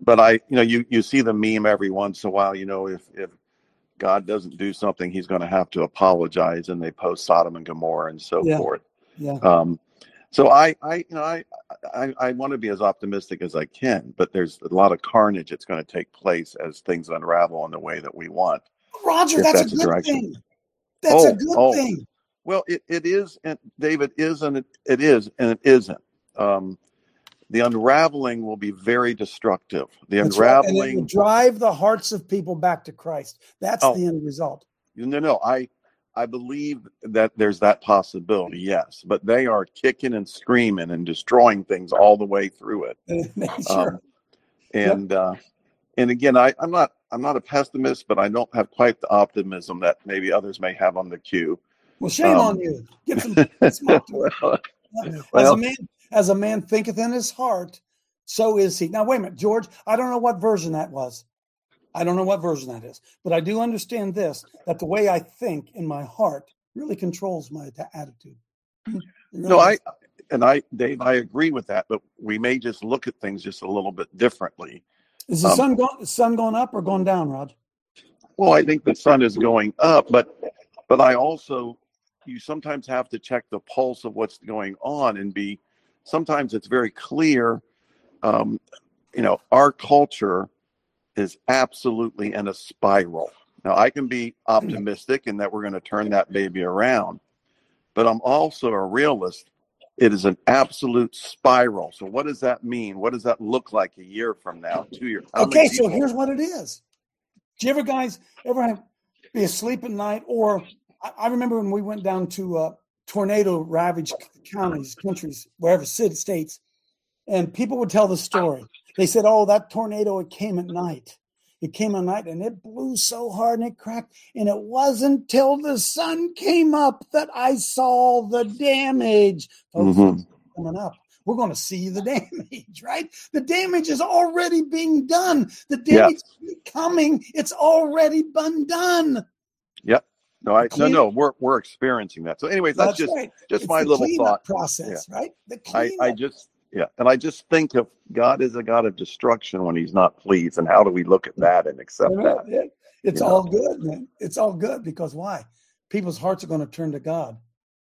But I, you know, you you see the meme every once in a while. You know, if if God doesn't do something, He's going to have to apologize, and they post Sodom and Gomorrah and so Yeah. forth. Yeah. Um, so I, I, you know, I, I, I want to be as optimistic as I can, but there's a lot of carnage that's going to take place as things unravel in the way that we want. Roger, if that's, a good direction. thing. That's a Oh, good oh. thing. Well, it, it is, and David is, and it, it is, and it isn't. Um, the unraveling will be very destructive. The That's right. And it will unraveling, drive the hearts of people back to Christ. That's Oh. the end result. no, no, I, I believe that there's that possibility, yes, but they are kicking and screaming and destroying things all the way through it. sure. Um, and uh, and again, I, I'm not I'm not a pessimist, but I don't have quite the optimism that maybe others may have on the queue. well, shame um, on you. Get some, optimism. well, as a man, as a man thinketh in his heart, so is he. Now, wait a minute, George. I don't know what version that was. I don't know what version that is, but I do understand this: that the way I think in my heart really controls my ta- attitude. It really no, I and I, Dave, I agree with that, but we may just look at things just a little bit differently. Is the um, sun going? Sun going up or going down, Rod? Well, I think the sun is going up, but but I also you sometimes have to check the pulse of what's going on and be sometimes it's very clear um, you know our culture is absolutely in a spiral now i can be optimistic in that we're going to turn that baby around but i'm also a realist it is an absolute spiral so what does that mean what does that look like a year from now two years How Okay, so people- here's what it is. Do you ever guys ever have, be asleep at night? Or I, I remember when we went down to uh, tornado ravaged counties, countries, wherever city states, and people would tell the story. They said, "Oh, that tornado it came at night. It came at night, and it blew so hard and it cracked. And it wasn't till the sun came up that I saw the damage." Mhm. coming up. We're going to see the damage, right? The damage is already being done. The damage is coming. It's already been done. Yep. No, I no no. We're we're experiencing that. So, anyways, that's, That's just right. just It's my the little thought process, right? The I I just yeah, and I just think of God is a God of destruction when He's not pleased, and how do we look at that and accept that? Yeah. It's You know. all good, man. It's all good because why? People's hearts are going to turn to God.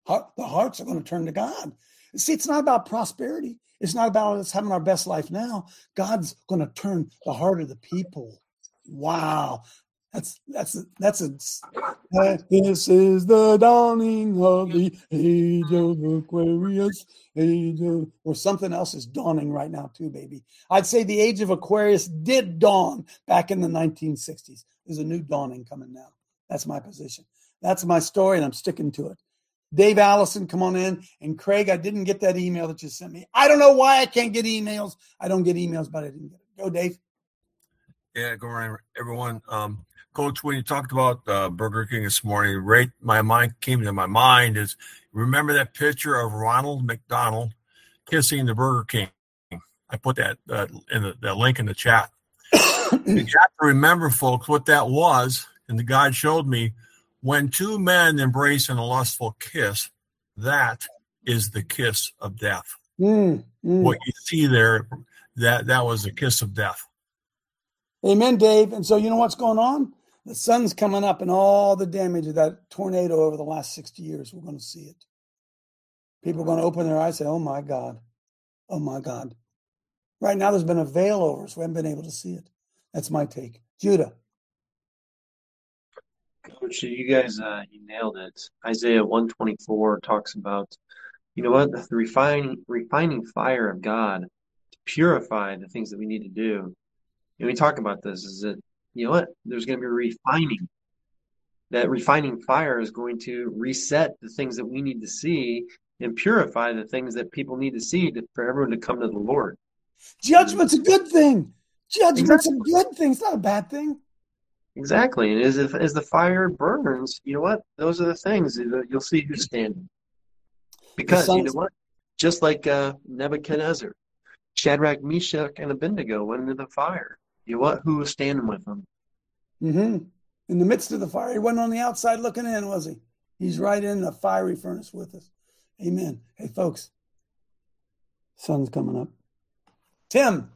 Heart, the hearts are going to turn to God. See, it's not about prosperity. It's not about us having our best life now. God's going to turn the heart of the people. Wow. That's that's that's a this is the dawning of the age of Aquarius, age of or something else is dawning right now too, baby. I'd say the age of Aquarius did dawn back in the 1960s. There's a new dawning coming now. That's my position. That's my story, and I'm sticking to it. Dave Allison, come on in. And Craig, I didn't get that email that you sent me. I don't know why I can't get emails. I don't get emails, but I didn't get it. Go, Dave. Yeah, good morning, everyone. Um, Coach, when you talked about uh, Burger King this morning, right, my mind came to my mind is remember that picture of Ronald McDonald kissing the Burger King. I put that uh, in the, the link in the chat. you have to remember, folks, what that was, and the guide showed me. When two men embrace in a lustful kiss, that is the kiss of death. Mm, mm. What you see there, that that was a kiss of death. Amen, Dave. And so you know what's going on? The sun's coming up, and all the damage of that tornado over the last 60 years, we're going to see it. People are going to open their eyes and say, Oh my God. Oh my God. Right now, there's been a veil over us. We haven't been able to see it. That's my take. Judah. Coach, you guys, uh, you nailed it. Isaiah 124 talks about you know what? The refining refining fire of God to purify the things that we need to do. And we talk about this is that you know what? There's going to be refining. That refining fire is going to reset the things that we need to see and purify the things that people need to see to, for everyone to come to the Lord. Judgment's a good thing. Judgment's a good thing. It's not a bad thing. Exactly. And as, if, as the fire burns, you know what? Those are the things that you'll see who's standing. Because you know what? Just like uh, Nebuchadnezzar, Shadrach, Meshach, and Abednego went into the fire. You know what? Who was standing with him? Mm-hmm. In the midst of the fire, he wasn't on the outside looking in, was he? He's right in the fiery furnace with us. Amen. Hey, folks, sun's coming up. Tim.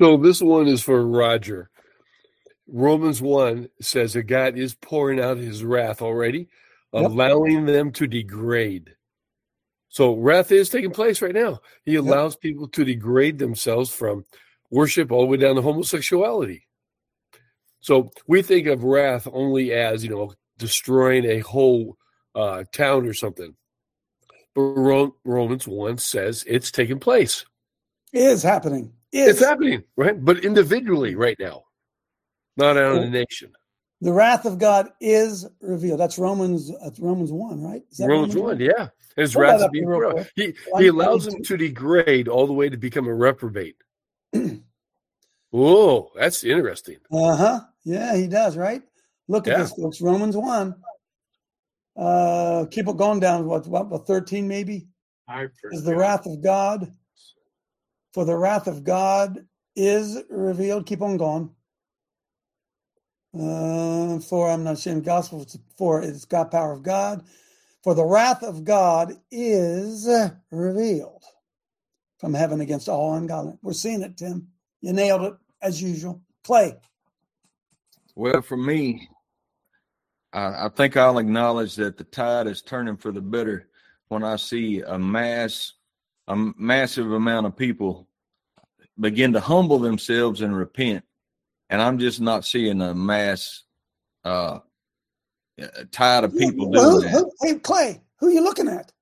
So this one is for Roger. Romans 1 says that God is pouring out his wrath already, yep. allowing them to degrade. So wrath is taking place right now. He allows yep. people to degrade themselves from worship all the way down to homosexuality. So we think of wrath only as, you know, destroying a whole uh, town or something. But Romans 1 says it's taking place. It is happening. It's happening, right? But individually right now, not out of the nation. The wrath of God is revealed. That's Romans. That's Romans one, right? Romans, Romans one, yeah. His wrath is being He he allows him to degrade all the way to become a reprobate. Whoa, that's interesting. Uh huh. Yeah, he does. Right. Look at yeah. this, folks. Romans one. Uh, keep it going down. What? What? Thirteen, maybe. Is the wrath of God for the wrath of God is revealed. Keep on going. Uh, for I'm not saying gospel, for it's God power of God. For the wrath of God is revealed from heaven against all ungodly. We're seeing it, Tim. You nailed it as usual. Clay. Well, for me, I, I think I'll acknowledge that the tide is turning for the better when I see a mass, a massive amount of people begin to humble themselves and repent. And I'm just not seeing a mass uh, tide of people well, doing who, that. hey, Clay, who are you looking at?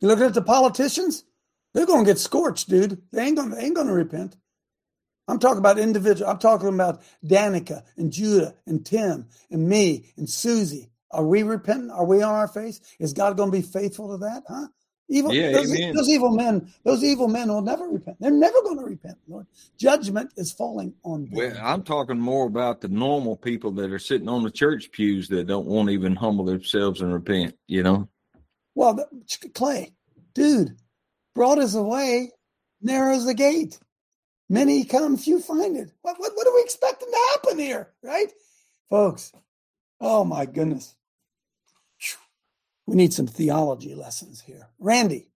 You looking at the politicians? They're going to get scorched, dude. They ain't going. They ain't going to repent. I'm talking about individual. I'm talking about Danica and Judah and Tim and me and Susie. Are we repenting? Are we on our face? Is God going to be faithful to that? Huh? Evil, yeah, those, those, evil men, those evil men will never repent. They're never going to repent, Lord. Judgment is falling on them. Well, I'm talking more about the normal people that are sitting on the church pews that don't want to even humble themselves and repent, you know? Well, Clay, dude, broad is the way, narrow is the gate. Many come, few find it. What, what, what are we expecting to happen here, right? Folks, oh my goodness. We need some theology lessons here. Randy.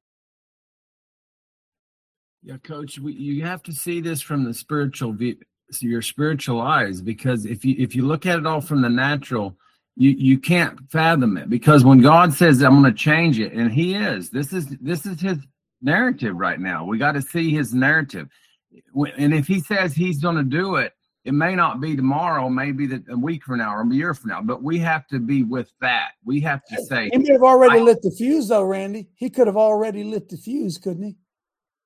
Yeah, coach, we, you have to see this from the spiritual view, your spiritual eyes, because if you if you look at it all from the natural, you you can't fathom it. Because when God says I'm going to change it, and He is, this is this is His narrative right now. We got to see His narrative, and if He says He's going to do it, it may not be tomorrow, maybe that a week from now or a year from now, but we have to be with that. We have to say he may have already lit the fuse though, Randy. He could have already lit the fuse, couldn't he?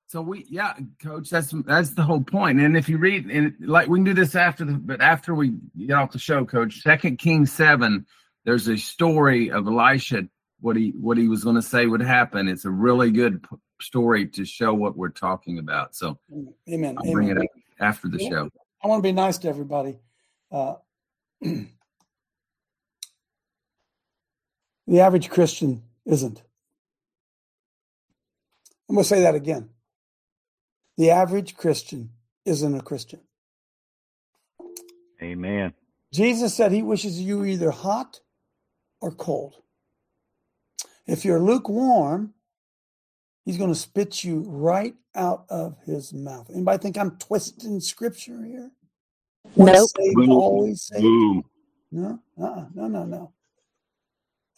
So we, yeah, coach, that's that's the whole point. And if you read, and like we can do this after the, but after we get off the show, coach, Second King seven, there's a story of Elisha, what he what he was going to say would happen. It's a really good story to show what we're talking about. So, amen. I'll bring it up after the show. I want to be nice to everybody. Uh, the average Christian isn't. I'm going to say that again. The average Christian isn't a Christian. Amen. Jesus said he wishes you either hot or cold. If you're lukewarm, he's going to spit you right out of his mouth. Anybody think I'm twisting scripture here? Nope. Saved, always saved. No, uh-uh, no, no, no.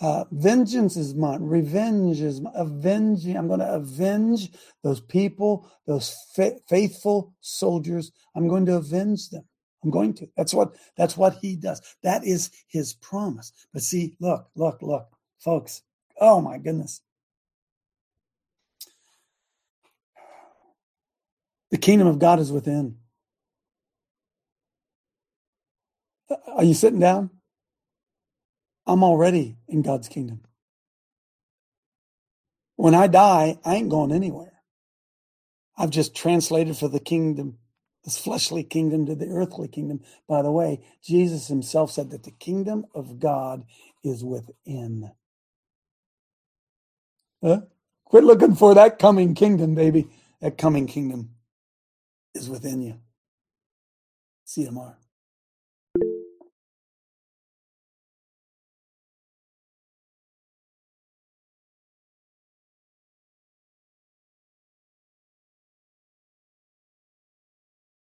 Uh, vengeance is mine. Revenge is my, avenging. I'm going to avenge those people, those fa- faithful soldiers. I'm going to avenge them. I'm going to. That's what. That's what he does. That is his promise. But see, look, look, look. folks. Oh my goodness. The kingdom of God is within. Are you sitting down? I'm already in God's kingdom. When I die, I ain't going anywhere. I've just translated for the kingdom, this fleshly kingdom to the earthly kingdom. By the way, Jesus himself said that the kingdom of God is within. Huh? Quit looking for that coming kingdom, baby. That coming kingdom is within you. Tomorrow.